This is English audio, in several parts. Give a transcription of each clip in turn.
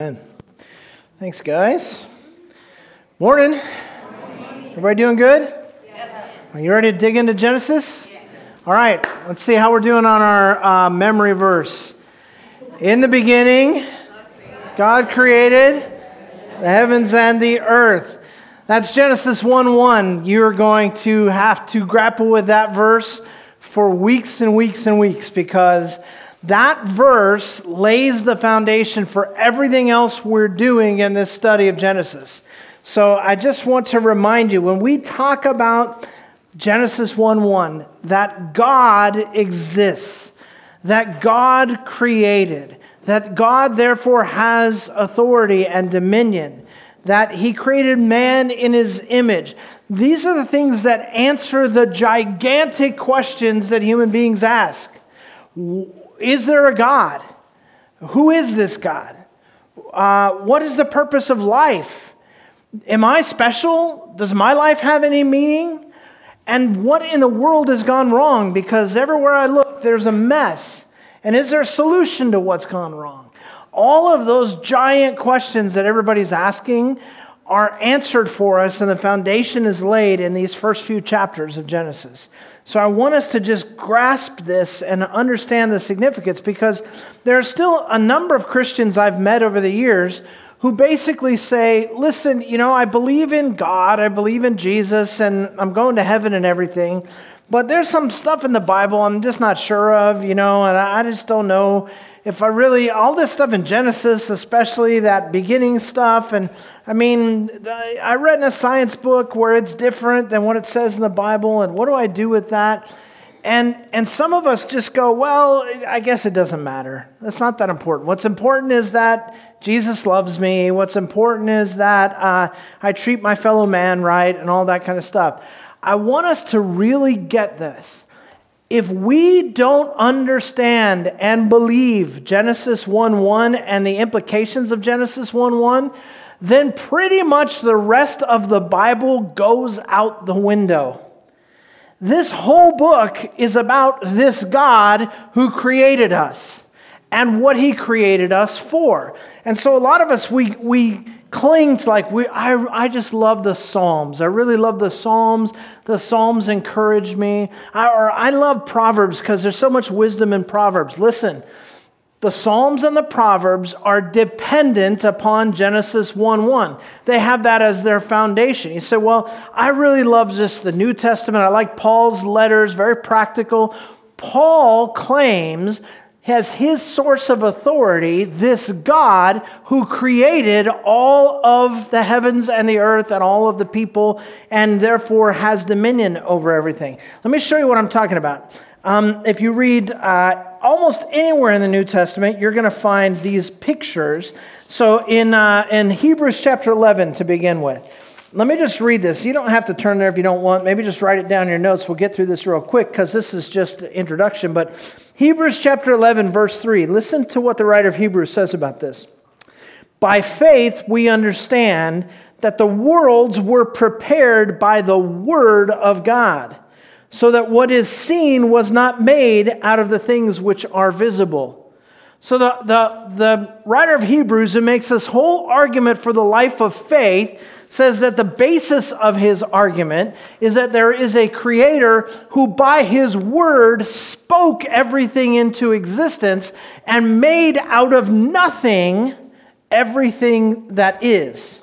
Amen. Thanks, guys. Morning. Everybody doing good? Yes. Are you ready to dig into Genesis? Yes. All right, let's see how we're doing on our uh, memory verse. In the beginning, God created the heavens and the earth. That's Genesis 1 1. You're going to have to grapple with that verse for weeks and weeks and weeks because that verse lays the foundation for everything else we're doing in this study of Genesis. So I just want to remind you when we talk about Genesis 1 1, that God exists, that God created, that God therefore has authority and dominion, that He created man in His image. These are the things that answer the gigantic questions that human beings ask is there a God? Who is this God? Uh, what is the purpose of life? Am I special? Does my life have any meaning? And what in the world has gone wrong? Because everywhere I look, there's a mess. And is there a solution to what's gone wrong? All of those giant questions that everybody's asking are answered for us, and the foundation is laid in these first few chapters of Genesis. So I want us to just grasp this and understand the significance because there are still a number of Christians I've met over the years who basically say, listen, you know, I believe in God, I believe in Jesus, and I'm going to heaven and everything. But there's some stuff in the Bible I'm just not sure of, you know, and I just don't know if I really, all this stuff in Genesis, especially that beginning stuff, and I mean, I read in a science book where it's different than what it says in the Bible, and what do I do with that? And, and some of us just go, well, I guess it doesn't matter. That's not that important. What's important is that Jesus loves me. What's important is that uh, I treat my fellow man right and all that kind of stuff. I want us to really get this if we don't understand and believe Genesis 1 1 and the implications of Genesis 1 1, then pretty much the rest of the Bible goes out the window. This whole book is about this God who created us and what he created us for. And so a lot of us, we, we cling to like we I, I just love the psalms. I really love the psalms. The psalms encourage me. I, or i love proverbs because there's so much wisdom in proverbs. Listen the psalms and the proverbs are dependent upon genesis 1 1 they have that as their foundation. You say well i really love just the new testament. I like paul's letters very practical. Paul claims has his source of authority, this God who created all of the heavens and the earth and all of the people, and therefore has dominion over everything. Let me show you what I'm talking about. Um, if you read uh, almost anywhere in the New Testament, you're going to find these pictures. So in, uh, in Hebrews chapter 11, to begin with, let me just read this. You don't have to turn there if you don't want. Maybe just write it down in your notes. We'll get through this real quick because this is just introduction. But Hebrews chapter 11, verse 3. Listen to what the writer of Hebrews says about this. By faith, we understand that the worlds were prepared by the word of God, so that what is seen was not made out of the things which are visible. So the, the, the writer of Hebrews, who makes this whole argument for the life of faith, says that the basis of his argument is that there is a creator who, by his word, spoke everything into existence and made out of nothing everything that is.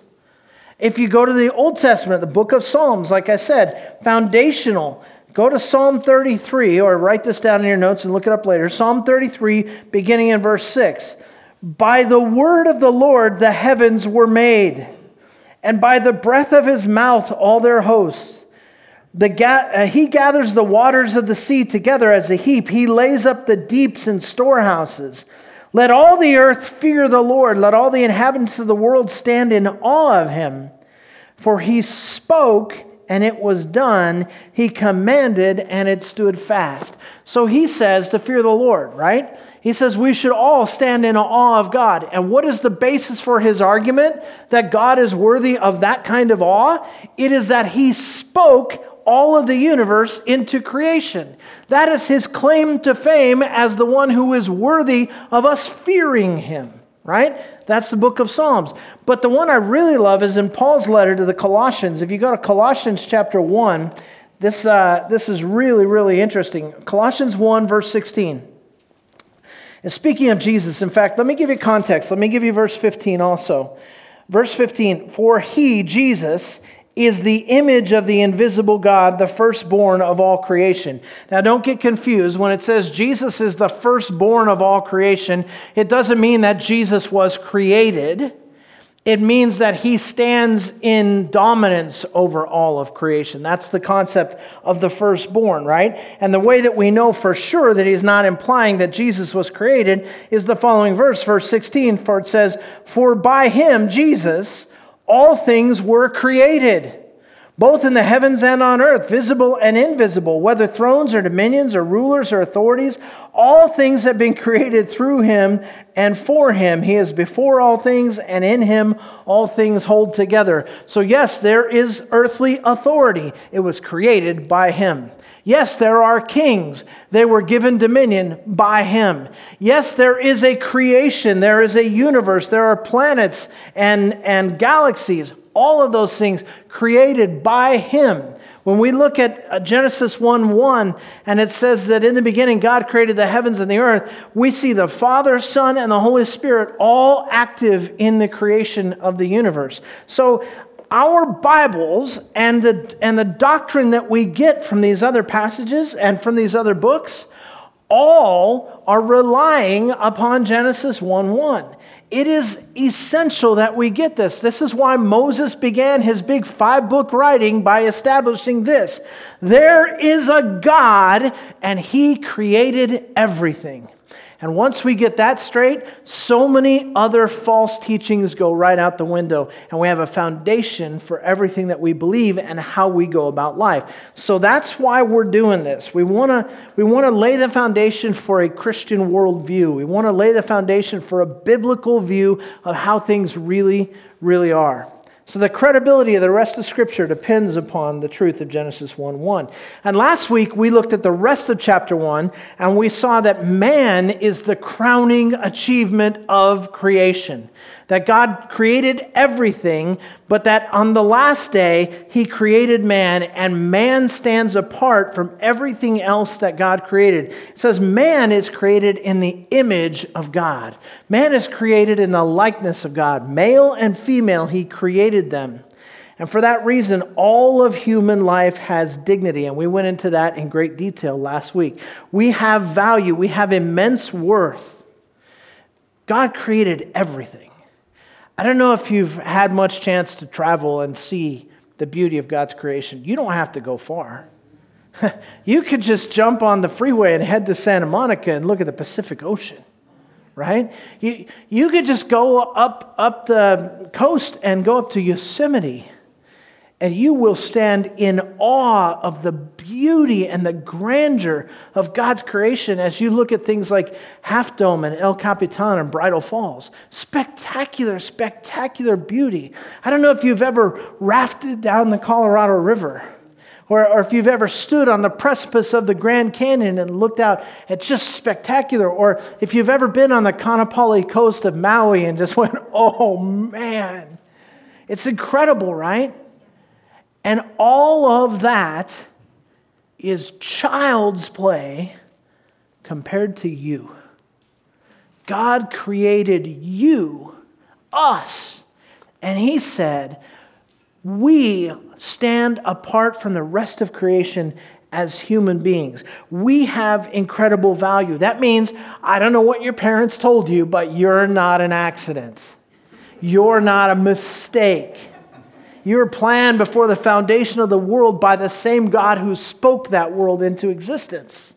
If you go to the Old Testament, the book of Psalms, like I said, foundational. Go to Psalm 33, or write this down in your notes and look it up later. Psalm 33, beginning in verse 6. By the word of the Lord the heavens were made and by the breath of his mouth all their hosts. The ga- uh, he gathers the waters of the sea together as a heap. He lays up the deeps in storehouses. Let all the earth fear the Lord. Let all the inhabitants of the world stand in awe of him. For he spoke and it was done. He commanded and it stood fast. So he says to fear the Lord, right? He says we should all stand in awe of God. And what is the basis for his argument that God is worthy of that kind of awe? It is that he spoke all of the universe into creation. That is his claim to fame as the one who is worthy of us fearing him. Right? That's the book of Psalms. But the one I really love is in Paul's letter to the Colossians. If you go to Colossians chapter 1, this, uh, this is really, really interesting. Colossians 1, verse 16. And speaking of Jesus, in fact, let me give you context. Let me give you verse 15 also. Verse 15 For he, Jesus, is the image of the invisible God, the firstborn of all creation. Now, don't get confused. When it says Jesus is the firstborn of all creation, it doesn't mean that Jesus was created. It means that he stands in dominance over all of creation. That's the concept of the firstborn, right? And the way that we know for sure that he's not implying that Jesus was created is the following verse, verse 16, for it says, For by him, Jesus, all things were created both in the heavens and on earth, visible and invisible, whether thrones or dominions or rulers or authorities, all things have been created through him and for him. He is before all things, and in him all things hold together. So, yes, there is earthly authority. It was created by him. Yes, there are kings. They were given dominion by him. Yes, there is a creation. There is a universe. There are planets and, and galaxies all of those things created by him. When we look at uh, Genesis 1 1, and it says that in the beginning God created the heavens and the earth, we see the Father, Son, and the Holy Spirit all active in the creation of the universe. So, our Bibles and the, and the doctrine that we get from these other passages and from these other books all are relying upon Genesis 1 1. It is essential that we get this. This is why Moses began his big five book writing by establishing this there is a God, and he created everything. And once we get that straight, so many other false teachings go right out the window, and we have a foundation for everything that we believe and how we go about life. So that's why we're doing this. We want to we want to lay the foundation for a Christian worldview. We want to lay the foundation for a biblical view of how things really, really are. So the credibility of the rest of Scripture depends upon the truth of Genesis 1 1. And last week we looked at the rest of chapter 1 and we saw that man is the crowning achievement of creation that God created everything, but that on the last day, He created man, and man stands apart from everything else that God created. It says, Man is created in the image of God. Man is created in the likeness of God. Male and female, He created them. And for that reason, all of human life has dignity. And we went into that in great detail last week. We have value, we have immense worth. God created everything. I don't know if you've had much chance to travel and see the beauty of God's creation. You don't have to go far. you could just jump on the freeway and head to Santa Monica and look at the Pacific Ocean, right? You, you could just go up, up the coast and go up to Yosemite and you will stand in awe of the beauty and the grandeur of God's creation as you look at things like Half Dome and El Capitan and Bridal Falls. Spectacular, spectacular beauty. I don't know if you've ever rafted down the Colorado River. Or, or if you've ever stood on the precipice of the Grand Canyon and looked out at just spectacular, or if you've ever been on the Kaanapali coast of Maui and just went, oh man, it's incredible, right? And all of that is child's play compared to you. God created you, us, and He said, We stand apart from the rest of creation as human beings. We have incredible value. That means, I don't know what your parents told you, but you're not an accident. You're not a mistake. You were planned before the foundation of the world by the same God who spoke that world into existence.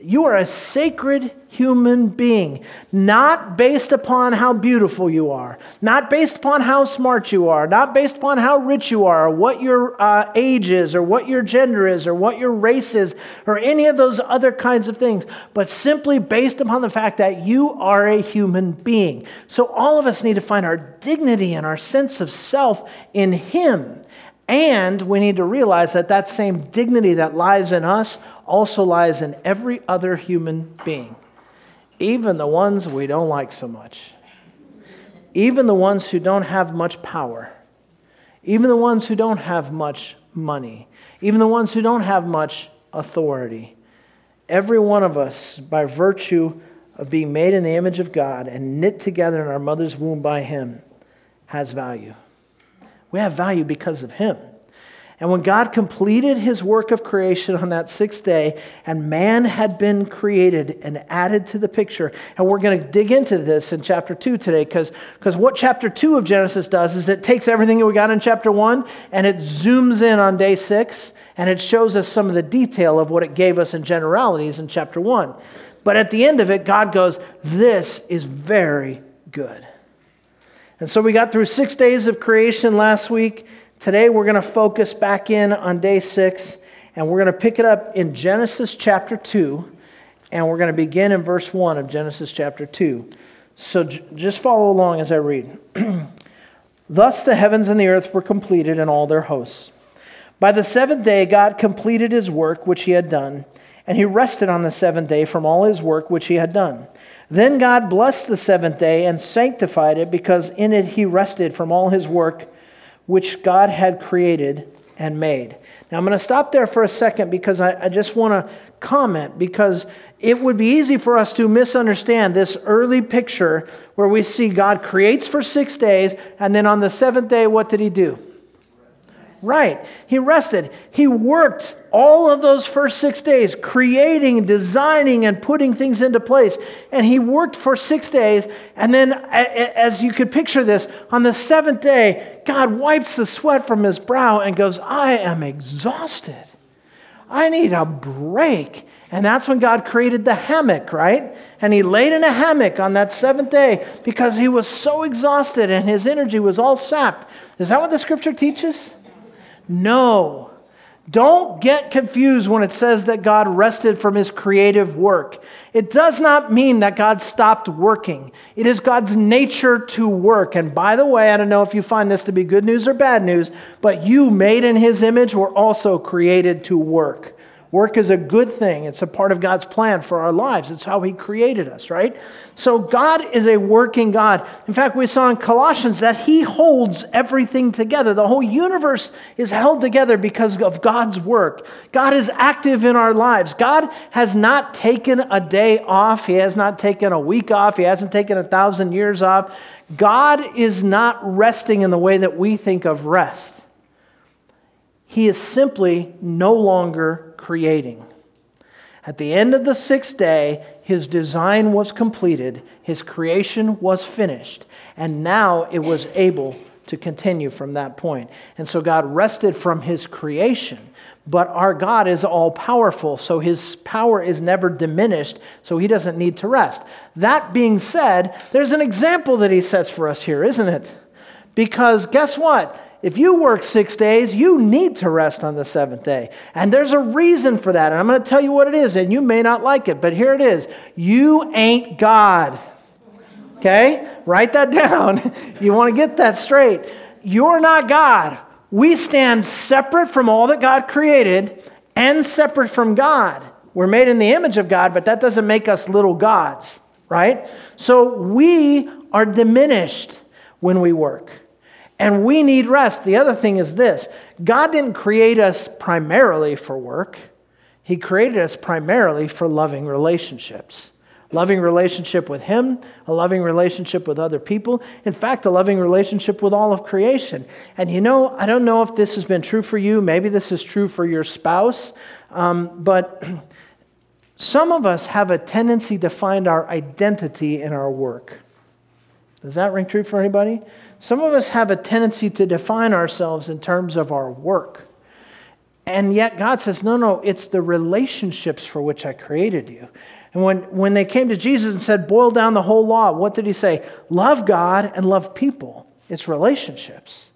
You are a sacred human being, not based upon how beautiful you are, not based upon how smart you are, not based upon how rich you are, or what your uh, age is, or what your gender is, or what your race is, or any of those other kinds of things, but simply based upon the fact that you are a human being. So all of us need to find our dignity and our sense of self in Him. And we need to realize that that same dignity that lies in us also lies in every other human being, even the ones we don't like so much. even the ones who don't have much power, even the ones who don't have much money, even the ones who don't have much authority. Every one of us, by virtue of being made in the image of God and knit together in our mother's womb by Him, has value. We have value because of Him. And when God completed his work of creation on that sixth day, and man had been created and added to the picture, and we're going to dig into this in chapter 2 today, because what chapter 2 of Genesis does is it takes everything that we got in chapter 1 and it zooms in on day 6, and it shows us some of the detail of what it gave us in generalities in chapter 1. But at the end of it, God goes, This is very good. And so we got through six days of creation last week. Today we're going to focus back in on day six, and we're going to pick it up in Genesis chapter 2, and we're going to begin in verse 1 of Genesis chapter 2. So j- just follow along as I read. Thus the heavens and the earth were completed and all their hosts. By the seventh day, God completed his work which he had done, and he rested on the seventh day from all his work which he had done. Then God blessed the seventh day and sanctified it, because in it he rested from all his work which God had created and made. Now, I'm going to stop there for a second because I, I just want to comment because it would be easy for us to misunderstand this early picture where we see God creates for six days, and then on the seventh day, what did he do? Right. He rested. He worked all of those first six days, creating, designing, and putting things into place. And he worked for six days. And then, as you could picture this, on the seventh day, God wipes the sweat from his brow and goes, I am exhausted. I need a break. And that's when God created the hammock, right? And he laid in a hammock on that seventh day because he was so exhausted and his energy was all sapped. Is that what the scripture teaches? No. Don't get confused when it says that God rested from his creative work. It does not mean that God stopped working. It is God's nature to work. And by the way, I don't know if you find this to be good news or bad news, but you, made in his image, were also created to work. Work is a good thing. It's a part of God's plan for our lives. It's how He created us, right? So God is a working God. In fact, we saw in Colossians that He holds everything together. The whole universe is held together because of God's work. God is active in our lives. God has not taken a day off, He has not taken a week off, He hasn't taken a thousand years off. God is not resting in the way that we think of rest. He is simply no longer creating. At the end of the sixth day, his design was completed, his creation was finished, and now it was able to continue from that point. And so God rested from his creation. But our God is all powerful, so his power is never diminished, so he doesn't need to rest. That being said, there's an example that he sets for us here, isn't it? Because guess what? If you work six days, you need to rest on the seventh day. And there's a reason for that. And I'm going to tell you what it is, and you may not like it, but here it is. You ain't God. Okay? Write that down. you want to get that straight. You're not God. We stand separate from all that God created and separate from God. We're made in the image of God, but that doesn't make us little gods, right? So we are diminished when we work. And we need rest. The other thing is this God didn't create us primarily for work, He created us primarily for loving relationships. Loving relationship with Him, a loving relationship with other people, in fact, a loving relationship with all of creation. And you know, I don't know if this has been true for you, maybe this is true for your spouse, um, but some of us have a tendency to find our identity in our work. Does that ring true for anybody? Some of us have a tendency to define ourselves in terms of our work. And yet God says, no, no, it's the relationships for which I created you. And when, when they came to Jesus and said, boil down the whole law, what did he say? Love God and love people. It's relationships.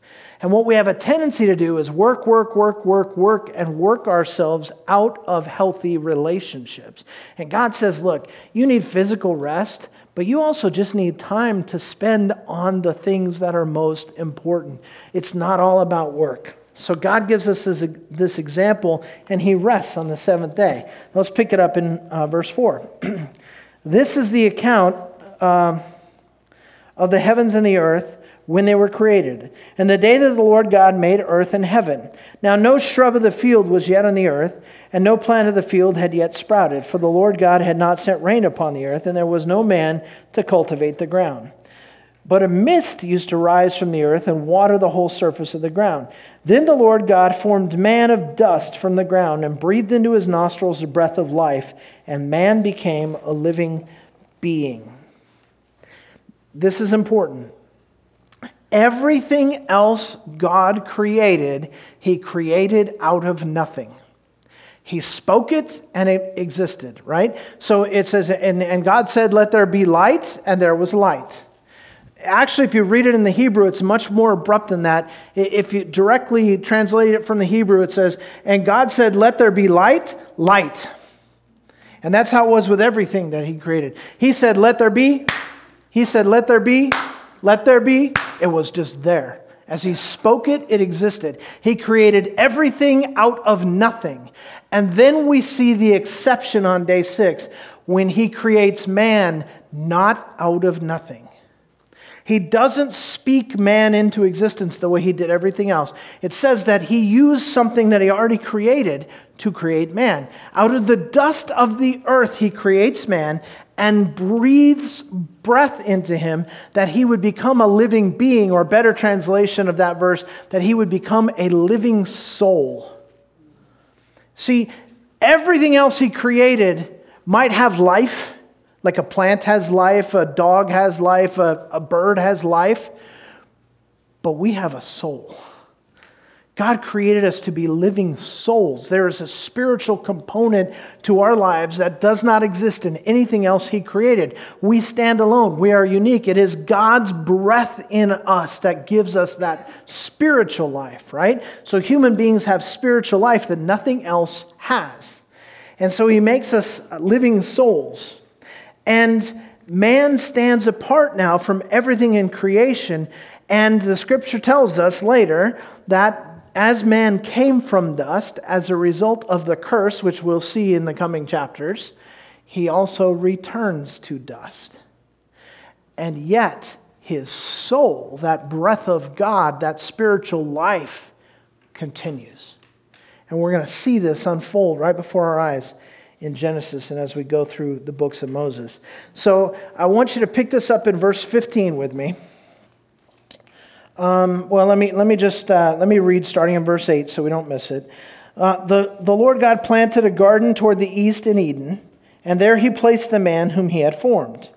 And what we have a tendency to do is work, work, work, work, work, and work ourselves out of healthy relationships. And God says, look, you need physical rest, but you also just need time to spend on the things that are most important. It's not all about work. So God gives us this, this example, and He rests on the seventh day. Let's pick it up in uh, verse 4. this is the account uh, of the heavens and the earth when they were created, and the day that the Lord God made earth and heaven. Now no shrub of the field was yet on the earth, and no plant of the field had yet sprouted, for the Lord God had not sent rain upon the earth, and there was no man to cultivate the ground. But a mist used to rise from the earth and water the whole surface of the ground. Then the Lord God formed man of dust from the ground and breathed into his nostrils the breath of life, and man became a living being. This is important. Everything else God created, he created out of nothing. He spoke it and it existed, right? So it says, and, and God said, Let there be light, and there was light. Actually, if you read it in the Hebrew, it's much more abrupt than that. If you directly translate it from the Hebrew, it says, And God said, Let there be light, light. And that's how it was with everything that He created. He said, Let there be. He said, Let there be. Let there be. It was just there. As He spoke it, it existed. He created everything out of nothing. And then we see the exception on day six when He creates man not out of nothing. He doesn't speak man into existence the way he did everything else. It says that he used something that he already created to create man. Out of the dust of the earth, he creates man and breathes breath into him that he would become a living being, or better translation of that verse, that he would become a living soul. See, everything else he created might have life like a plant has life, a dog has life, a, a bird has life, but we have a soul. God created us to be living souls. There is a spiritual component to our lives that does not exist in anything else He created. We stand alone. We are unique. It is God's breath in us that gives us that spiritual life, right? So human beings have spiritual life that nothing else has. And so He makes us living souls. And man stands apart now from everything in creation. And the scripture tells us later that as man came from dust as a result of the curse, which we'll see in the coming chapters, he also returns to dust. And yet, his soul, that breath of God, that spiritual life, continues. And we're going to see this unfold right before our eyes in Genesis and as we go through the books of Moses. So I want you to pick this up in verse 15 with me. Um, well, let me, let me just uh, let me read starting in verse 8 so we don't miss it. Uh, the, the Lord God planted a garden toward the east in Eden, and there he placed the man whom he had formed.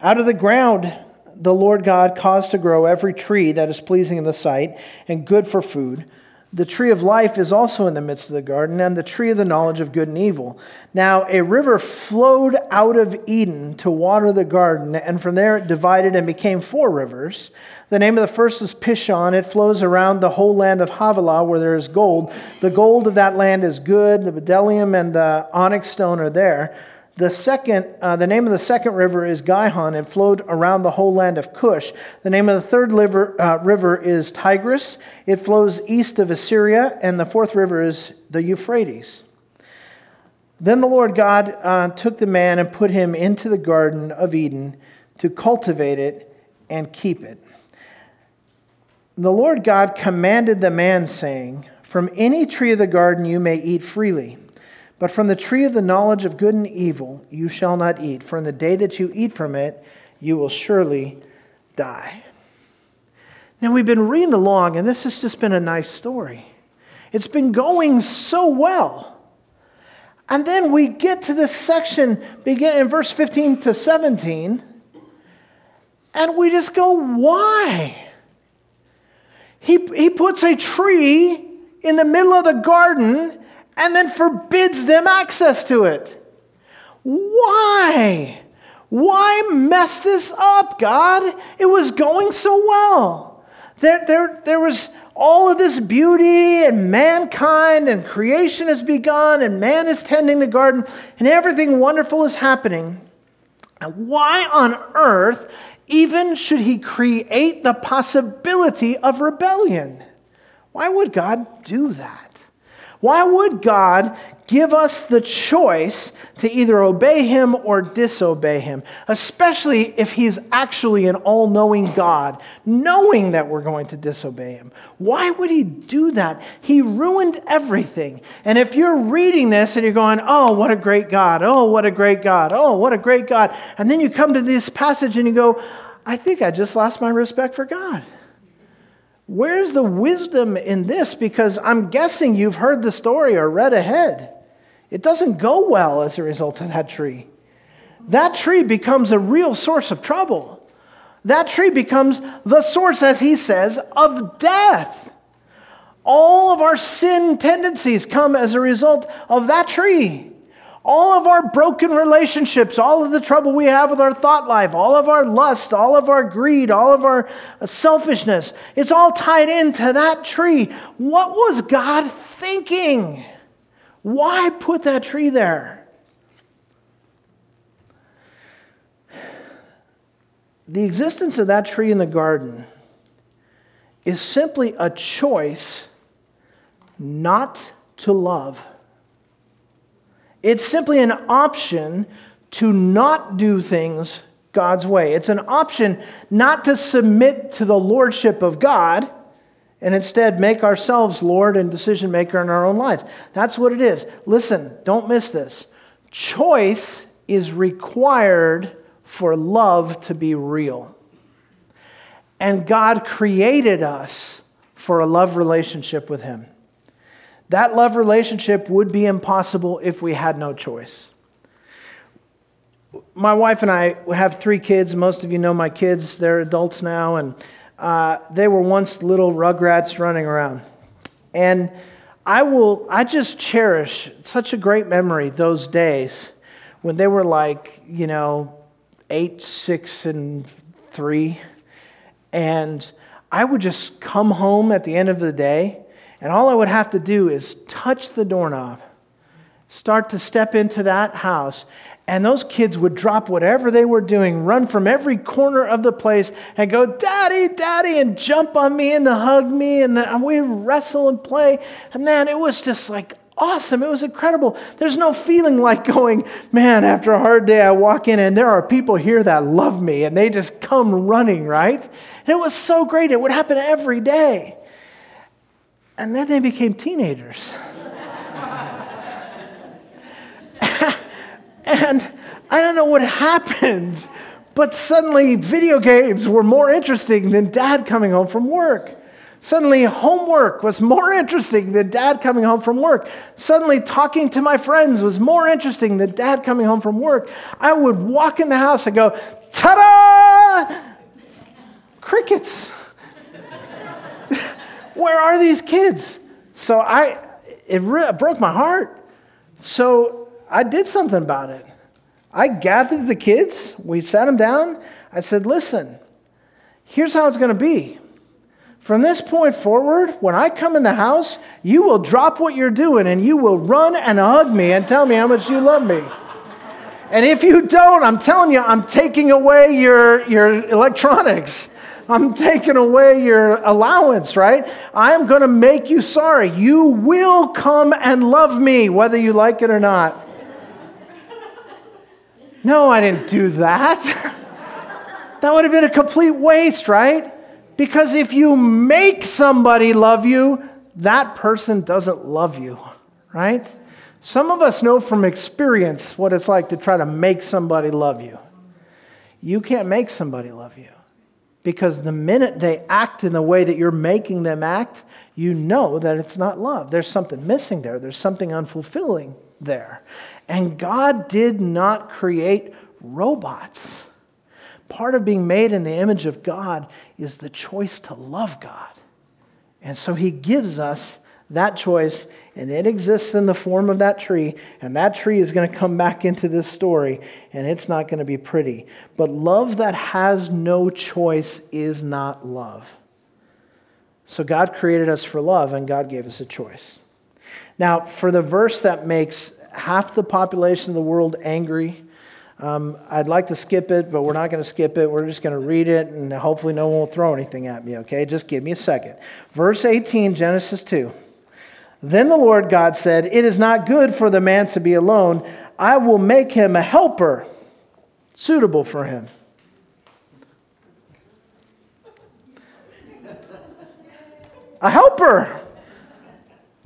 Out of the ground, the Lord God caused to grow every tree that is pleasing in the sight and good for food the tree of life is also in the midst of the garden, and the tree of the knowledge of good and evil. Now, a river flowed out of Eden to water the garden, and from there it divided and became four rivers. The name of the first is Pishon. It flows around the whole land of Havilah, where there is gold. The gold of that land is good. The bdellium and the onyx stone are there. The second, uh, the name of the second river is Gihon. It flowed around the whole land of Cush. The name of the third river, uh, river is Tigris. It flows east of Assyria, and the fourth river is the Euphrates. Then the Lord God uh, took the man and put him into the garden of Eden to cultivate it and keep it. The Lord God commanded the man, saying, From any tree of the garden you may eat freely. But from the tree of the knowledge of good and evil you shall not eat, for in the day that you eat from it, you will surely die. Now, we've been reading along, and this has just been a nice story. It's been going so well. And then we get to this section, beginning in verse 15 to 17, and we just go, why? He, he puts a tree in the middle of the garden and then forbids them access to it. Why? Why mess this up, God? It was going so well. There, there, there was all of this beauty, and mankind and creation has begun, and man is tending the garden, and everything wonderful is happening. Why on earth even should he create the possibility of rebellion? Why would God do that? Why would God give us the choice to either obey him or disobey him, especially if he's actually an all knowing God, knowing that we're going to disobey him? Why would he do that? He ruined everything. And if you're reading this and you're going, oh, what a great God, oh, what a great God, oh, what a great God, and then you come to this passage and you go, I think I just lost my respect for God. Where's the wisdom in this? Because I'm guessing you've heard the story or read ahead. It doesn't go well as a result of that tree. That tree becomes a real source of trouble. That tree becomes the source, as he says, of death. All of our sin tendencies come as a result of that tree. All of our broken relationships, all of the trouble we have with our thought life, all of our lust, all of our greed, all of our selfishness, it's all tied into that tree. What was God thinking? Why put that tree there? The existence of that tree in the garden is simply a choice not to love. It's simply an option to not do things God's way. It's an option not to submit to the lordship of God and instead make ourselves Lord and decision maker in our own lives. That's what it is. Listen, don't miss this. Choice is required for love to be real. And God created us for a love relationship with Him. That love relationship would be impossible if we had no choice. My wife and I have three kids. Most of you know my kids, they're adults now, and uh, they were once little rugrats running around. And I will, I just cherish such a great memory those days when they were like, you know, eight, six, and three. And I would just come home at the end of the day, and all I would have to do is touch the doorknob, start to step into that house, and those kids would drop whatever they were doing, run from every corner of the place, and go, Daddy, Daddy, and jump on me and hug me. And we wrestle and play. And man, it was just like awesome. It was incredible. There's no feeling like going, man, after a hard day, I walk in and there are people here that love me and they just come running, right? And it was so great. It would happen every day. And then they became teenagers. And I don't know what happened, but suddenly video games were more interesting than dad coming home from work. Suddenly, homework was more interesting than dad coming home from work. Suddenly, talking to my friends was more interesting than dad coming home from work. I would walk in the house and go, ta da! Crickets. Where are these kids? So I, it re- broke my heart. So I did something about it. I gathered the kids, we sat them down. I said, Listen, here's how it's going to be. From this point forward, when I come in the house, you will drop what you're doing and you will run and hug me and tell me how much you love me. And if you don't, I'm telling you, I'm taking away your, your electronics. I'm taking away your allowance, right? I'm going to make you sorry. You will come and love me, whether you like it or not. No, I didn't do that. that would have been a complete waste, right? Because if you make somebody love you, that person doesn't love you, right? Some of us know from experience what it's like to try to make somebody love you. You can't make somebody love you because the minute they act in the way that you're making them act, you know that it's not love. There's something missing there, there's something unfulfilling there. And God did not create robots. Part of being made in the image of God is the choice to love God. And so he gives us that choice, and it exists in the form of that tree, and that tree is going to come back into this story, and it's not going to be pretty. But love that has no choice is not love. So God created us for love, and God gave us a choice. Now, for the verse that makes half the population of the world angry. Um, I'd like to skip it, but we're not going to skip it. We're just going to read it, and hopefully, no one will throw anything at me, okay? Just give me a second. Verse 18, Genesis 2. Then the Lord God said, It is not good for the man to be alone. I will make him a helper suitable for him. A helper.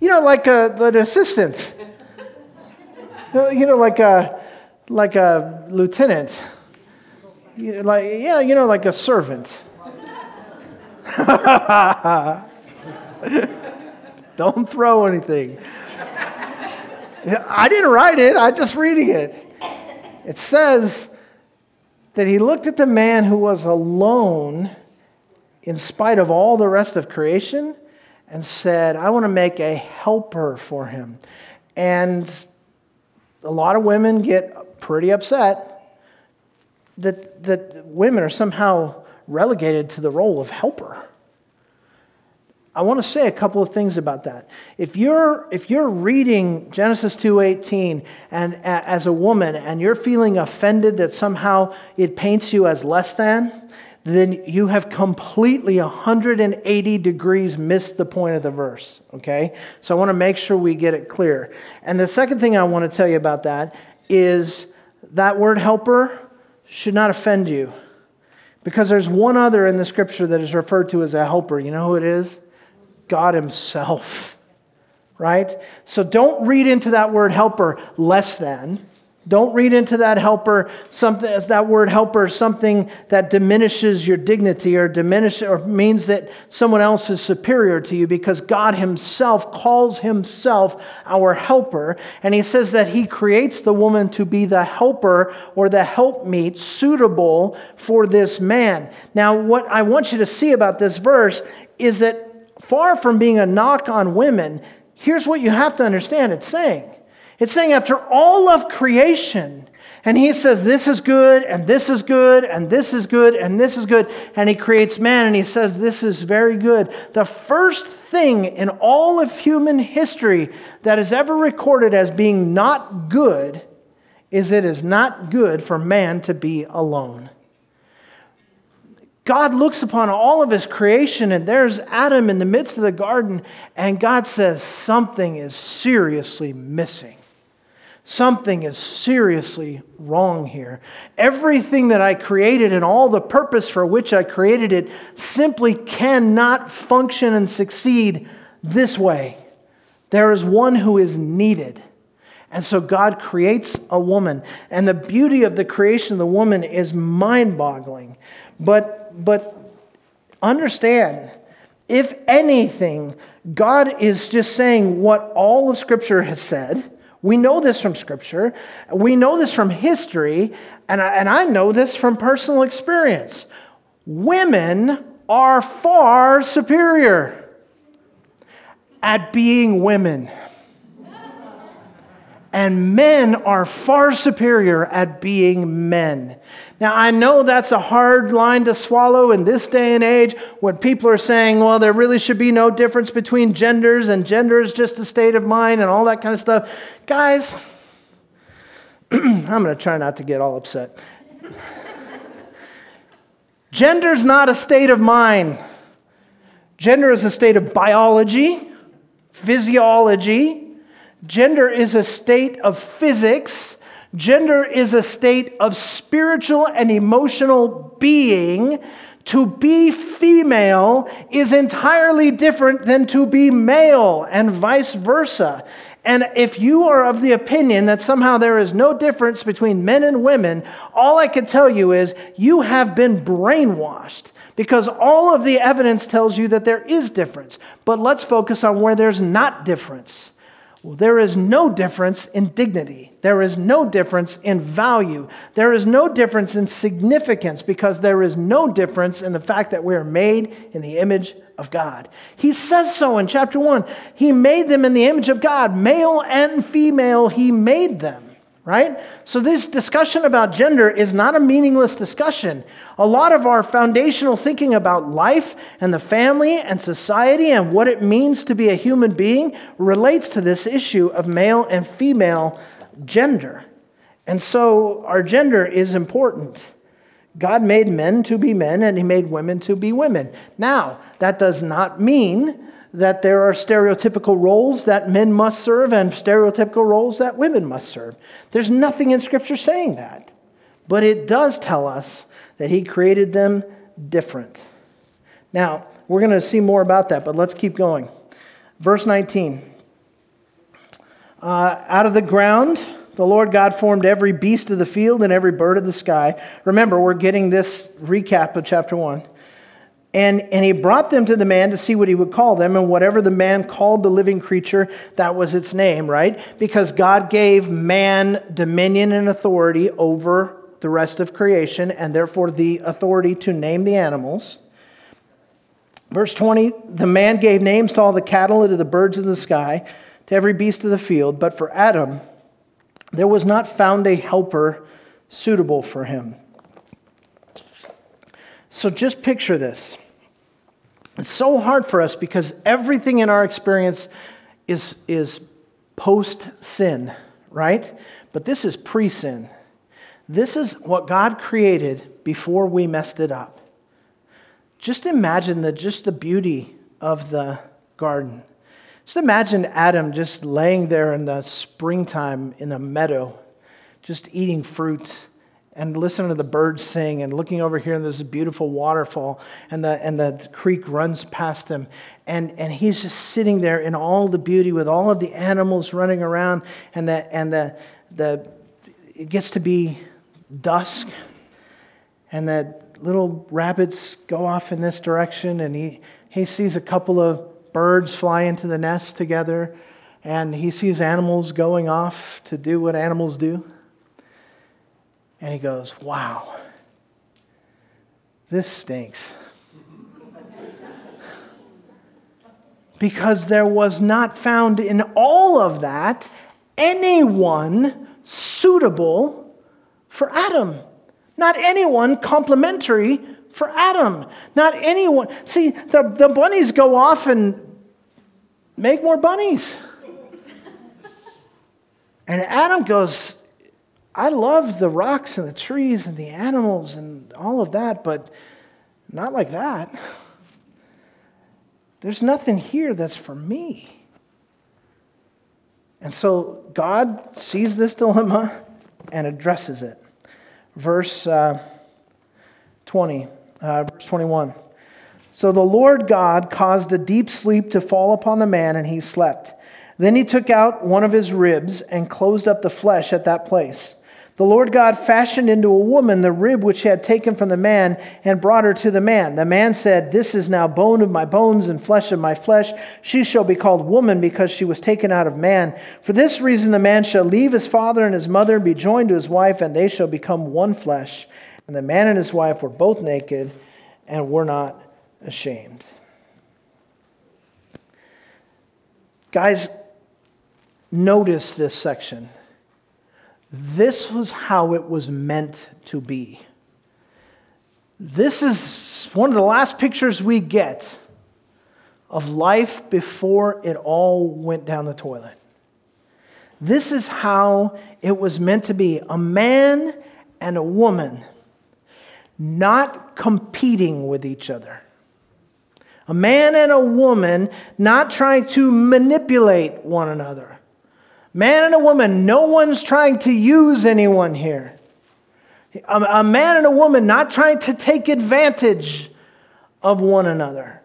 You know, like a, an assistant. You know, like a, like a lieutenant. You know, like, yeah, you know, like a servant. Don't throw anything. I didn't write it, I'm just reading it. It says that he looked at the man who was alone in spite of all the rest of creation and said, I want to make a helper for him. And a lot of women get pretty upset that, that women are somehow relegated to the role of helper. I want to say a couple of things about that. If you're, if you're reading Genesis 2:18 and as a woman and you're feeling offended that somehow it paints you as less than, then you have completely 180 degrees missed the point of the verse, okay? So I want to make sure we get it clear. And the second thing I want to tell you about that is that word helper should not offend you. Because there's one other in the scripture that is referred to as a helper. You know who it is? God Himself, right? So don't read into that word helper less than. Don't read into that helper something as that word helper something that diminishes your dignity or diminish or means that someone else is superior to you because God himself calls himself our helper and he says that he creates the woman to be the helper or the helpmeet suitable for this man. Now what I want you to see about this verse is that far from being a knock on women, here's what you have to understand it's saying. It's saying after all of creation, and he says, This is good, and this is good, and this is good, and this is good. And he creates man, and he says, This is very good. The first thing in all of human history that is ever recorded as being not good is it is not good for man to be alone. God looks upon all of his creation, and there's Adam in the midst of the garden, and God says, Something is seriously missing. Something is seriously wrong here. Everything that I created and all the purpose for which I created it simply cannot function and succeed this way. There is one who is needed. And so God creates a woman. And the beauty of the creation of the woman is mind boggling. But but understand, if anything, God is just saying what all of Scripture has said. We know this from Scripture. We know this from history. And I, and I know this from personal experience. Women are far superior at being women. And men are far superior at being men. Now, I know that's a hard line to swallow in this day and age when people are saying, well, there really should be no difference between genders and gender is just a state of mind and all that kind of stuff. Guys, I'm going to try not to get all upset. Gender's not a state of mind. Gender is a state of biology, physiology. Gender is a state of physics Gender is a state of spiritual and emotional being. To be female is entirely different than to be male, and vice versa. And if you are of the opinion that somehow there is no difference between men and women, all I can tell you is you have been brainwashed because all of the evidence tells you that there is difference. But let's focus on where there's not difference. Well, there is no difference in dignity. There is no difference in value. There is no difference in significance because there is no difference in the fact that we are made in the image of God. He says so in chapter 1. He made them in the image of God, male and female, He made them right? So, this discussion about gender is not a meaningless discussion. A lot of our foundational thinking about life and the family and society and what it means to be a human being relates to this issue of male and female gender. And so, our gender is important. God made men to be men and he made women to be women. Now, that does not mean that there are stereotypical roles that men must serve and stereotypical roles that women must serve. There's nothing in Scripture saying that. But it does tell us that he created them different. Now, we're going to see more about that, but let's keep going. Verse 19. Uh, out of the ground, the Lord God formed every beast of the field and every bird of the sky. Remember, we're getting this recap of chapter 1. And, and he brought them to the man to see what he would call them, and whatever the man called the living creature, that was its name, right? Because God gave man dominion and authority over the rest of creation, and therefore the authority to name the animals. Verse 20 The man gave names to all the cattle and to the birds of the sky, to every beast of the field, but for Adam there was not found a helper suitable for him. So just picture this. It's so hard for us because everything in our experience is, is post sin, right? But this is pre sin. This is what God created before we messed it up. Just imagine the, just the beauty of the garden. Just imagine Adam just laying there in the springtime in the meadow, just eating fruit and listening to the birds sing and looking over here and there's a beautiful waterfall and the, and the creek runs past him and, and he's just sitting there in all the beauty with all of the animals running around and the, and the, the it gets to be dusk and the little rabbits go off in this direction and he, he sees a couple of birds fly into the nest together, and he sees animals going off to do what animals do. And he goes, Wow, this stinks. because there was not found in all of that anyone suitable for Adam. Not anyone complementary for Adam. Not anyone. See, the, the bunnies go off and make more bunnies. And Adam goes, I love the rocks and the trees and the animals and all of that, but not like that. There's nothing here that's for me. And so God sees this dilemma and addresses it. Verse uh, 20. Uh, verse 21. So the Lord God caused a deep sleep to fall upon the man, and he slept. Then he took out one of his ribs and closed up the flesh at that place. The Lord God fashioned into a woman the rib which he had taken from the man and brought her to the man. The man said, This is now bone of my bones and flesh of my flesh. She shall be called woman because she was taken out of man. For this reason, the man shall leave his father and his mother and be joined to his wife, and they shall become one flesh. And the man and his wife were both naked and were not ashamed. Guys, notice this section. This was how it was meant to be. This is one of the last pictures we get of life before it all went down the toilet. This is how it was meant to be a man and a woman not competing with each other. A man and a woman not trying to manipulate one another. Man and a woman, no one's trying to use anyone here. A, a man and a woman not trying to take advantage of one another.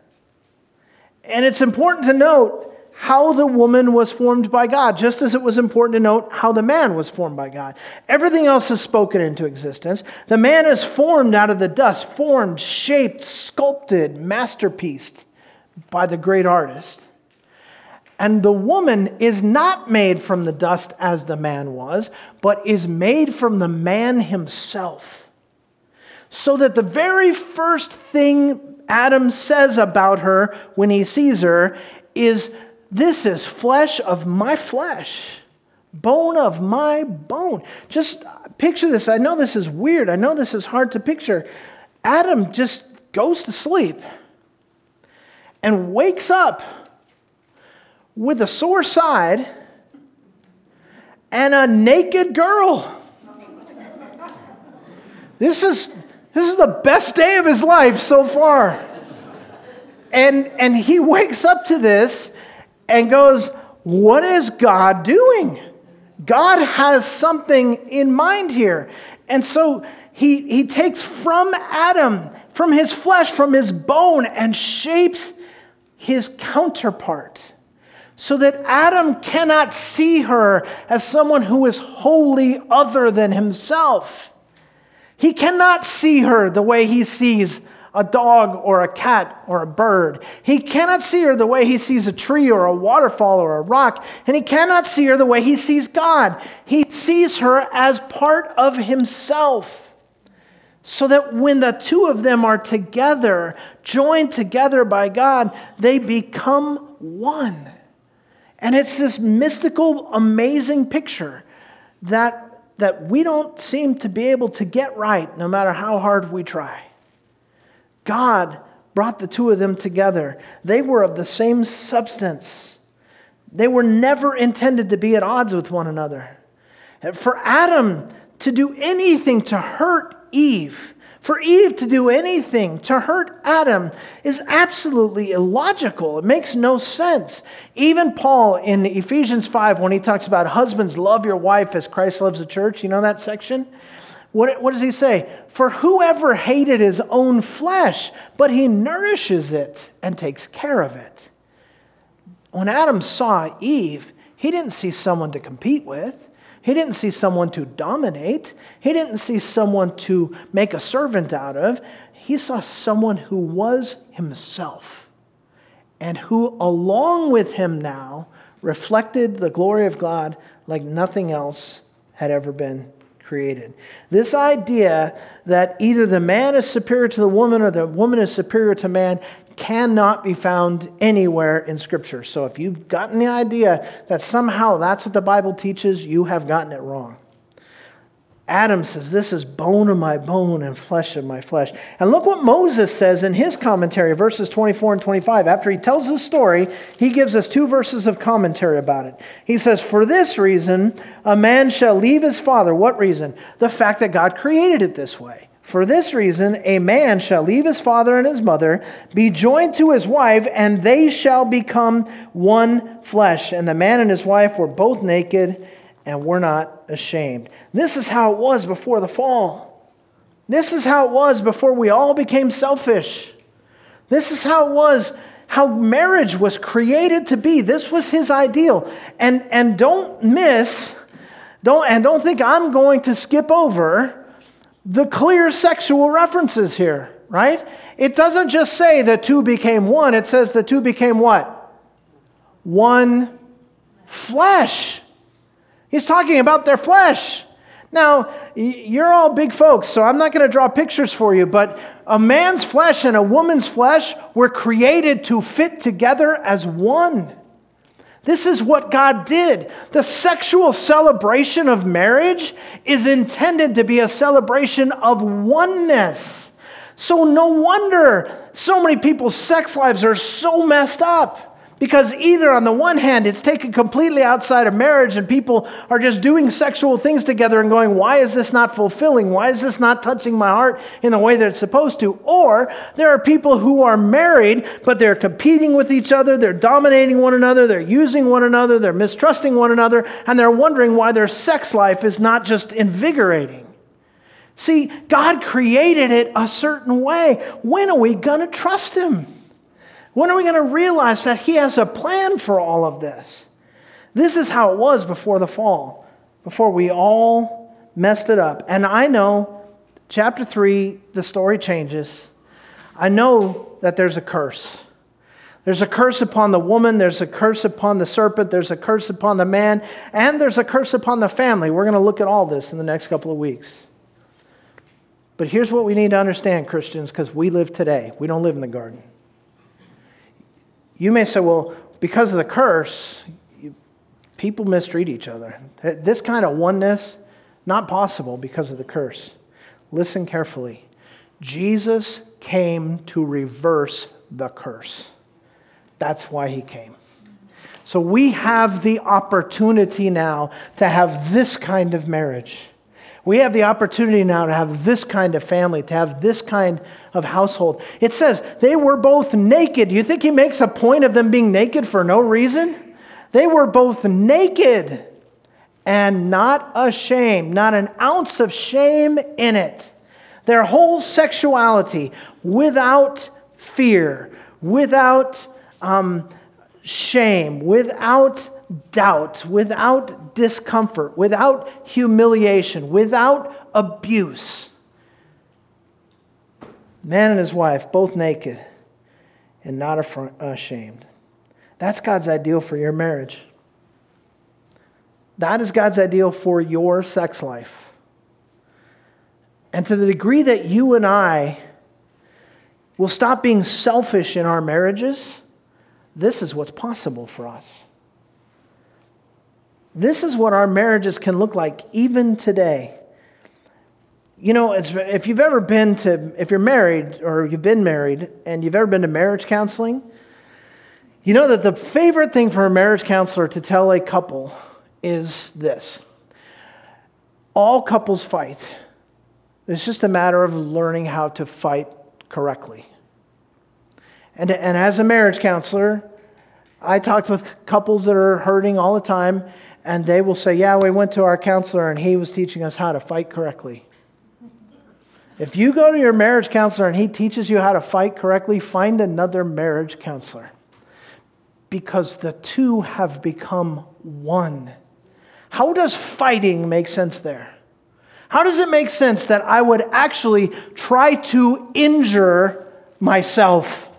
And it's important to note how the woman was formed by God, just as it was important to note how the man was formed by God. Everything else is spoken into existence. The man is formed out of the dust, formed, shaped, sculpted, masterpieced by the great artist. And the woman is not made from the dust as the man was, but is made from the man himself. So that the very first thing Adam says about her when he sees her is this is flesh of my flesh, bone of my bone. Just picture this. I know this is weird. I know this is hard to picture. Adam just goes to sleep and wakes up with a sore side and a naked girl. This is This is the best day of his life so far. And, and he wakes up to this and goes, What is God doing? God has something in mind here. And so he, he takes from Adam, from his flesh, from his bone, and shapes his counterpart so that Adam cannot see her as someone who is wholly other than himself. He cannot see her the way he sees a dog or a cat or a bird. He cannot see her the way he sees a tree or a waterfall or a rock. And he cannot see her the way he sees God. He sees her as part of himself. So that when the two of them are together, joined together by God, they become one. And it's this mystical, amazing picture that, that we don't seem to be able to get right no matter how hard we try. God brought the two of them together. They were of the same substance. They were never intended to be at odds with one another. For Adam to do anything to hurt Eve, for Eve to do anything to hurt Adam is absolutely illogical. It makes no sense. Even Paul in Ephesians 5, when he talks about husbands, love your wife as Christ loves the church, you know that section? What, what does he say? For whoever hated his own flesh, but he nourishes it and takes care of it. When Adam saw Eve, he didn't see someone to compete with. He didn't see someone to dominate. He didn't see someone to make a servant out of. He saw someone who was himself and who, along with him now, reflected the glory of God like nothing else had ever been created. This idea that either the man is superior to the woman or the woman is superior to man cannot be found anywhere in Scripture. So if you've gotten the idea that somehow that's what the Bible teaches, you have gotten it wrong. Adam says, This is bone of my bone and flesh of my flesh. And look what Moses says in his commentary, verses 24 and 25. After he tells the story, he gives us two verses of commentary about it. He says, For this reason, a man shall leave his father. What reason? The fact that God created it this way. For this reason, a man shall leave his father and his mother, be joined to his wife, and they shall become one flesh. And the man and his wife were both naked and we're not ashamed. This is how it was before the fall. This is how it was before we all became selfish. This is how it was, how marriage was created to be. This was his ideal. And, and don't miss, don't, and don't think I'm going to skip over the clear sexual references here, right? It doesn't just say the two became one, it says the two became what? One flesh. He's talking about their flesh. Now, you're all big folks, so I'm not going to draw pictures for you, but a man's flesh and a woman's flesh were created to fit together as one. This is what God did. The sexual celebration of marriage is intended to be a celebration of oneness. So, no wonder so many people's sex lives are so messed up. Because either on the one hand, it's taken completely outside of marriage and people are just doing sexual things together and going, why is this not fulfilling? Why is this not touching my heart in the way that it's supposed to? Or there are people who are married, but they're competing with each other, they're dominating one another, they're using one another, they're mistrusting one another, and they're wondering why their sex life is not just invigorating. See, God created it a certain way. When are we going to trust Him? When are we going to realize that He has a plan for all of this? This is how it was before the fall, before we all messed it up. And I know, chapter 3, the story changes. I know that there's a curse. There's a curse upon the woman, there's a curse upon the serpent, there's a curse upon the man, and there's a curse upon the family. We're going to look at all this in the next couple of weeks. But here's what we need to understand, Christians, because we live today. We don't live in the garden. You may say, well, because of the curse, people mistreat each other. This kind of oneness, not possible because of the curse. Listen carefully. Jesus came to reverse the curse. That's why he came. So we have the opportunity now to have this kind of marriage We have the opportunity now to have this kind of family, to have this kind of household. It says they were both naked. Do you think he makes a point of them being naked for no reason? They were both naked and not ashamed, not an ounce of shame in it. Their whole sexuality without fear, without um, shame, without doubt, without discomfort, without humiliation, without abuse. Man and his wife, both naked and not ashamed. That's God's ideal for your marriage. That is God's ideal for your sex life. And to the degree that you and I will stop being selfish in our marriages, this is what's possible for us. This is what our marriages can look like even today. You know, if you've ever been to, if you're married or you've been married and you've ever been to marriage counseling, you know that the favorite thing for a marriage counselor to tell a couple is this all couples fight. It's just a matter of learning how to fight correctly. And, and as a marriage counselor, I talked with couples that are hurting all the time, and they will say, Yeah, we went to our counselor and he was teaching us how to fight correctly. If you go to your marriage counselor and he teaches you how to fight correctly, find another marriage counselor because the two have become one. How does fighting make sense there? How does it make sense that I would actually try to injure myself?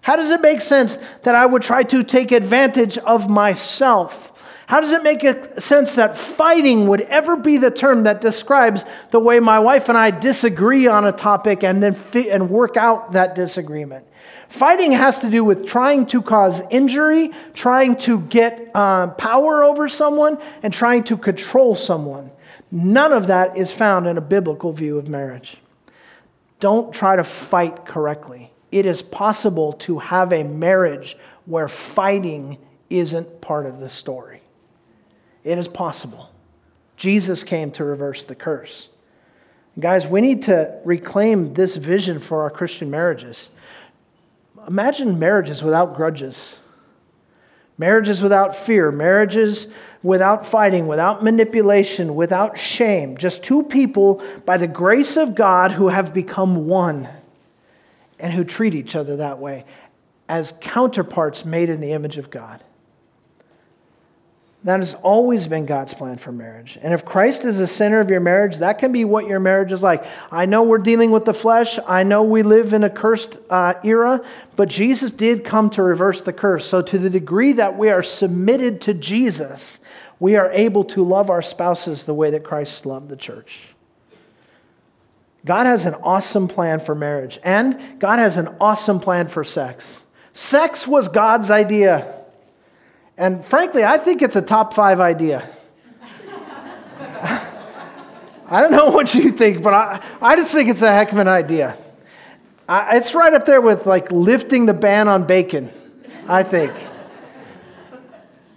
How does it make sense that I would try to take advantage of myself? How does it make sense that fighting would ever be the term that describes the way my wife and I disagree on a topic and then fit and work out that disagreement? Fighting has to do with trying to cause injury, trying to get uh, power over someone, and trying to control someone. None of that is found in a biblical view of marriage. Don't try to fight correctly. It is possible to have a marriage where fighting isn't part of the story. It is possible. Jesus came to reverse the curse. Guys, we need to reclaim this vision for our Christian marriages. Imagine marriages without grudges, marriages without fear, marriages without fighting, without manipulation, without shame. Just two people, by the grace of God, who have become one and who treat each other that way as counterparts made in the image of God. That has always been God's plan for marriage. And if Christ is the center of your marriage, that can be what your marriage is like. I know we're dealing with the flesh. I know we live in a cursed uh, era, but Jesus did come to reverse the curse. So, to the degree that we are submitted to Jesus, we are able to love our spouses the way that Christ loved the church. God has an awesome plan for marriage, and God has an awesome plan for sex. Sex was God's idea. And frankly, I think it's a top five idea. I don't know what you think, but I, I just think it's a heck of an idea. I, it's right up there with like lifting the ban on bacon, I think.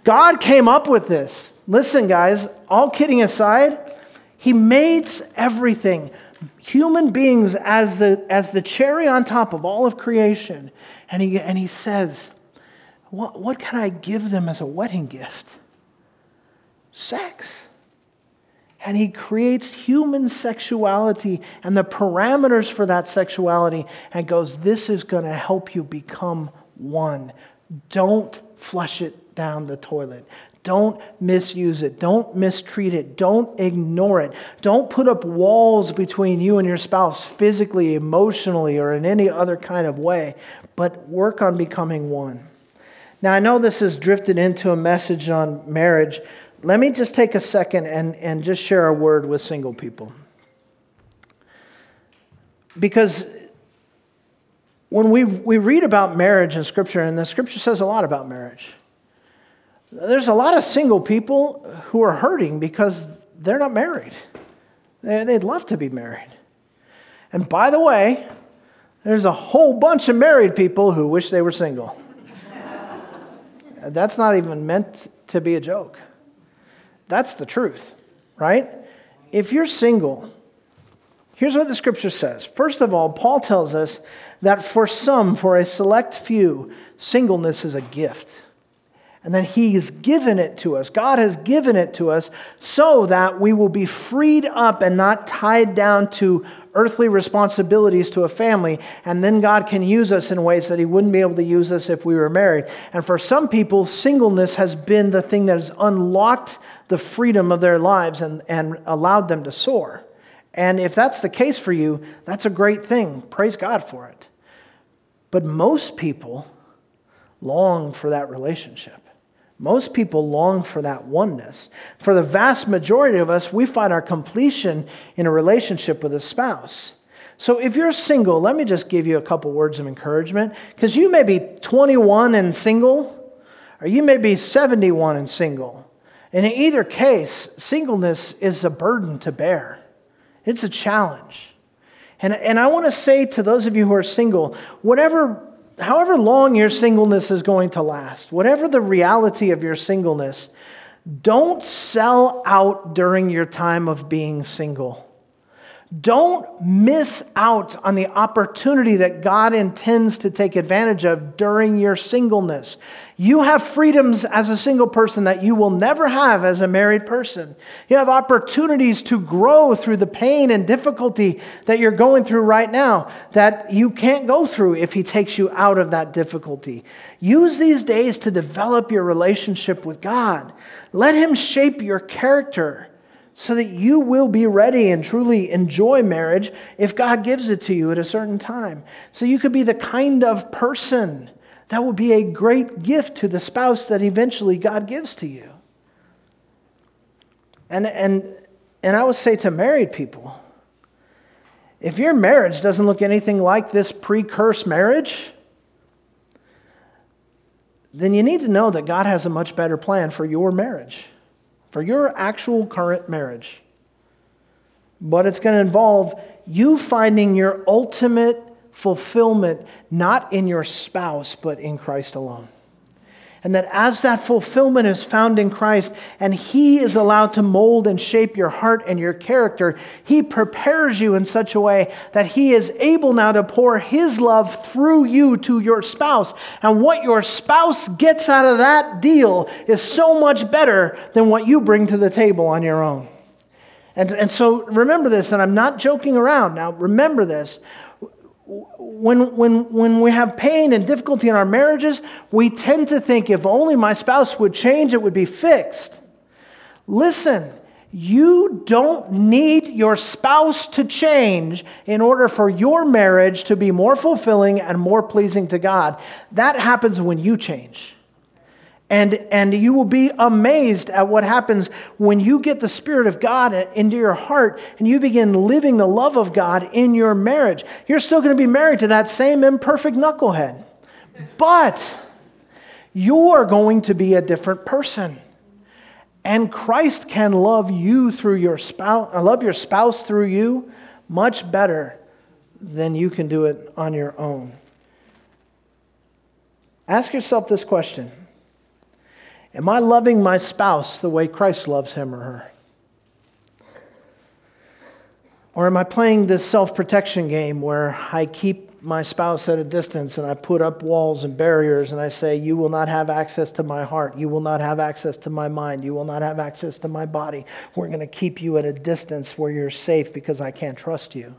God came up with this. Listen, guys, all kidding aside, He made everything, human beings as the, as the cherry on top of all of creation. And he, and he says, what, what can I give them as a wedding gift? Sex. And he creates human sexuality and the parameters for that sexuality and goes, This is going to help you become one. Don't flush it down the toilet. Don't misuse it. Don't mistreat it. Don't ignore it. Don't put up walls between you and your spouse physically, emotionally, or in any other kind of way, but work on becoming one. Now, I know this has drifted into a message on marriage. Let me just take a second and, and just share a word with single people. Because when we, we read about marriage in Scripture, and the Scripture says a lot about marriage, there's a lot of single people who are hurting because they're not married. They, they'd love to be married. And by the way, there's a whole bunch of married people who wish they were single. That's not even meant to be a joke. That's the truth, right? if you're single, here's what the scripture says. First of all, Paul tells us that for some, for a select few, singleness is a gift. And that He has given it to us. God has given it to us so that we will be freed up and not tied down to earthly responsibilities to a family. And then God can use us in ways that He wouldn't be able to use us if we were married. And for some people, singleness has been the thing that has unlocked the freedom of their lives and, and allowed them to soar. And if that's the case for you, that's a great thing. Praise God for it. But most people long for that relationship. Most people long for that oneness. For the vast majority of us, we find our completion in a relationship with a spouse. So if you're single, let me just give you a couple words of encouragement because you may be 21 and single, or you may be 71 and single. And in either case, singleness is a burden to bear, it's a challenge. And, and I want to say to those of you who are single, whatever however long your singleness is going to last, whatever the reality of your singleness, don't sell out during your time of being single. Don't miss out on the opportunity that God intends to take advantage of during your singleness. You have freedoms as a single person that you will never have as a married person. You have opportunities to grow through the pain and difficulty that you're going through right now that you can't go through if He takes you out of that difficulty. Use these days to develop your relationship with God. Let Him shape your character so that you will be ready and truly enjoy marriage if God gives it to you at a certain time. So you could be the kind of person that will be a great gift to the spouse that eventually God gives to you. And, and, and I would say to married people, if your marriage doesn't look anything like this pre curse marriage, then you need to know that God has a much better plan for your marriage for your actual current marriage. But it's going to involve you finding your ultimate fulfillment not in your spouse, but in Christ alone. And that as that fulfillment is found in Christ and He is allowed to mold and shape your heart and your character, He prepares you in such a way that He is able now to pour His love through you to your spouse. And what your spouse gets out of that deal is so much better than what you bring to the table on your own. And, and so remember this, and I'm not joking around. Now, remember this when, when, when we have pain and difficulty in our marriages, we tend to think if only my spouse would change, it would be fixed. Listen, you don't need your spouse to change in order for your marriage to be more fulfilling and more pleasing to God. That happens when you change. And, and you will be amazed at what happens when you get the Spirit of God into your heart and you begin living the love of God in your marriage. You're still going to be married to that same imperfect knucklehead, but you're going to be a different person. And Christ can love you through your spouse, uh, love your spouse through you much better than you can do it on your own. Ask yourself this question. Am I loving my spouse the way Christ loves him or her? Or am I playing this self protection game where I keep my spouse at a distance and I put up walls and barriers and I say, You will not have access to my heart. You will not have access to my mind. You will not have access to my body. We're going to keep you at a distance where you're safe because I can't trust you.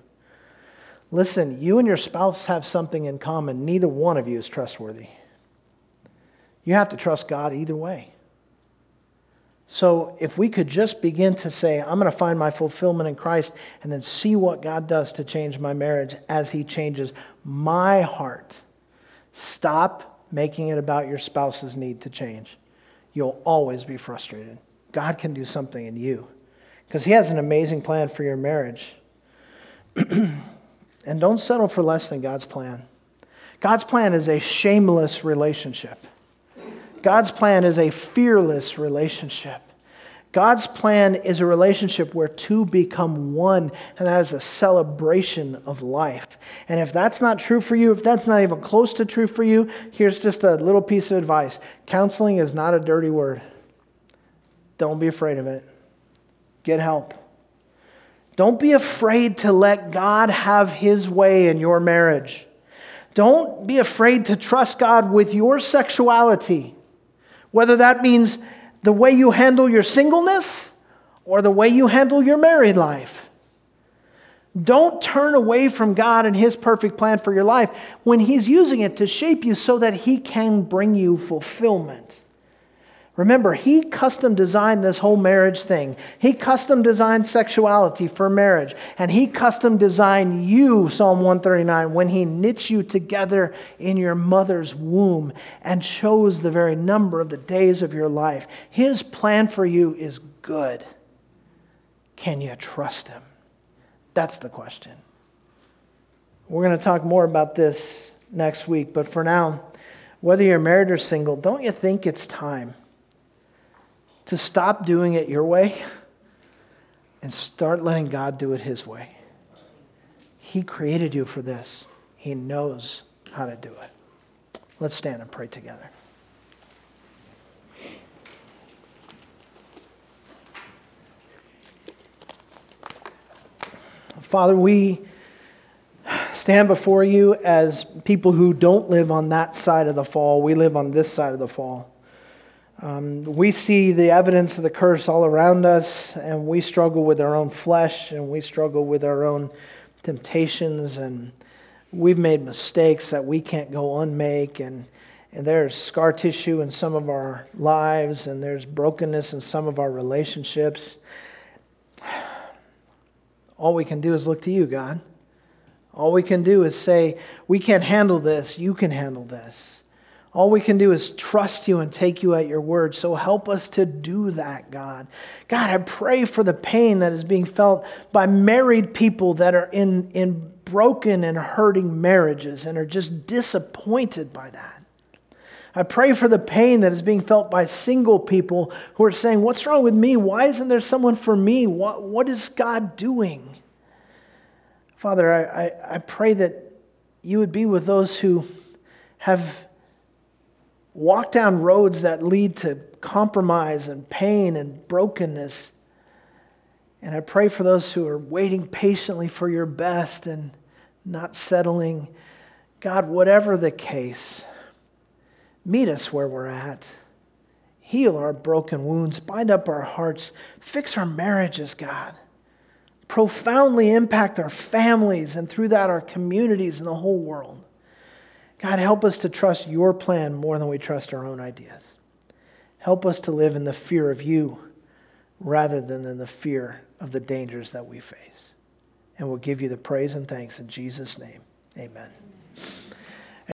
Listen, you and your spouse have something in common. Neither one of you is trustworthy. You have to trust God either way. So, if we could just begin to say, I'm going to find my fulfillment in Christ, and then see what God does to change my marriage as He changes my heart, stop making it about your spouse's need to change. You'll always be frustrated. God can do something in you because He has an amazing plan for your marriage. and don't settle for less than God's plan. God's plan is a shameless relationship. God's plan is a fearless relationship. God's plan is a relationship where two become one, and that is a celebration of life. And if that's not true for you, if that's not even close to true for you, here's just a little piece of advice counseling is not a dirty word. Don't be afraid of it. Get help. Don't be afraid to let God have his way in your marriage. Don't be afraid to trust God with your sexuality, whether that means the way you handle your singleness or the way you handle your married life. Don't turn away from God and His perfect plan for your life when He's using it to shape you so that He can bring you fulfillment. Remember, he custom designed this whole marriage thing. He custom designed sexuality for marriage. And he custom designed you, Psalm 139, when he knits you together in your mother's womb and chose the very number of the days of your life. His plan for you is good. Can you trust him? That's the question. We're going to talk more about this next week, but for now, whether you're married or single, don't you think it's time? To stop doing it your way and start letting God do it His way. He created you for this, He knows how to do it. Let's stand and pray together. Father, we stand before you as people who don't live on that side of the fall. We live on this side of the fall. Um, we see the evidence of the curse all around us, and we struggle with our own flesh, and we struggle with our own temptations, and we've made mistakes that we can't go unmake, and, and there's scar tissue in some of our lives, and there's brokenness in some of our relationships. All we can do is look to you, God. All we can do is say, We can't handle this, you can handle this. All we can do is trust you and take you at your word. So help us to do that, God. God, I pray for the pain that is being felt by married people that are in, in broken and hurting marriages and are just disappointed by that. I pray for the pain that is being felt by single people who are saying, What's wrong with me? Why isn't there someone for me? What, what is God doing? Father, I, I, I pray that you would be with those who have walk down roads that lead to compromise and pain and brokenness. And I pray for those who are waiting patiently for your best and not settling. God, whatever the case, meet us where we're at. Heal our broken wounds, bind up our hearts, fix our marriages, God. Profoundly impact our families and through that our communities and the whole world. God, help us to trust your plan more than we trust our own ideas. Help us to live in the fear of you rather than in the fear of the dangers that we face. And we'll give you the praise and thanks in Jesus' name. Amen.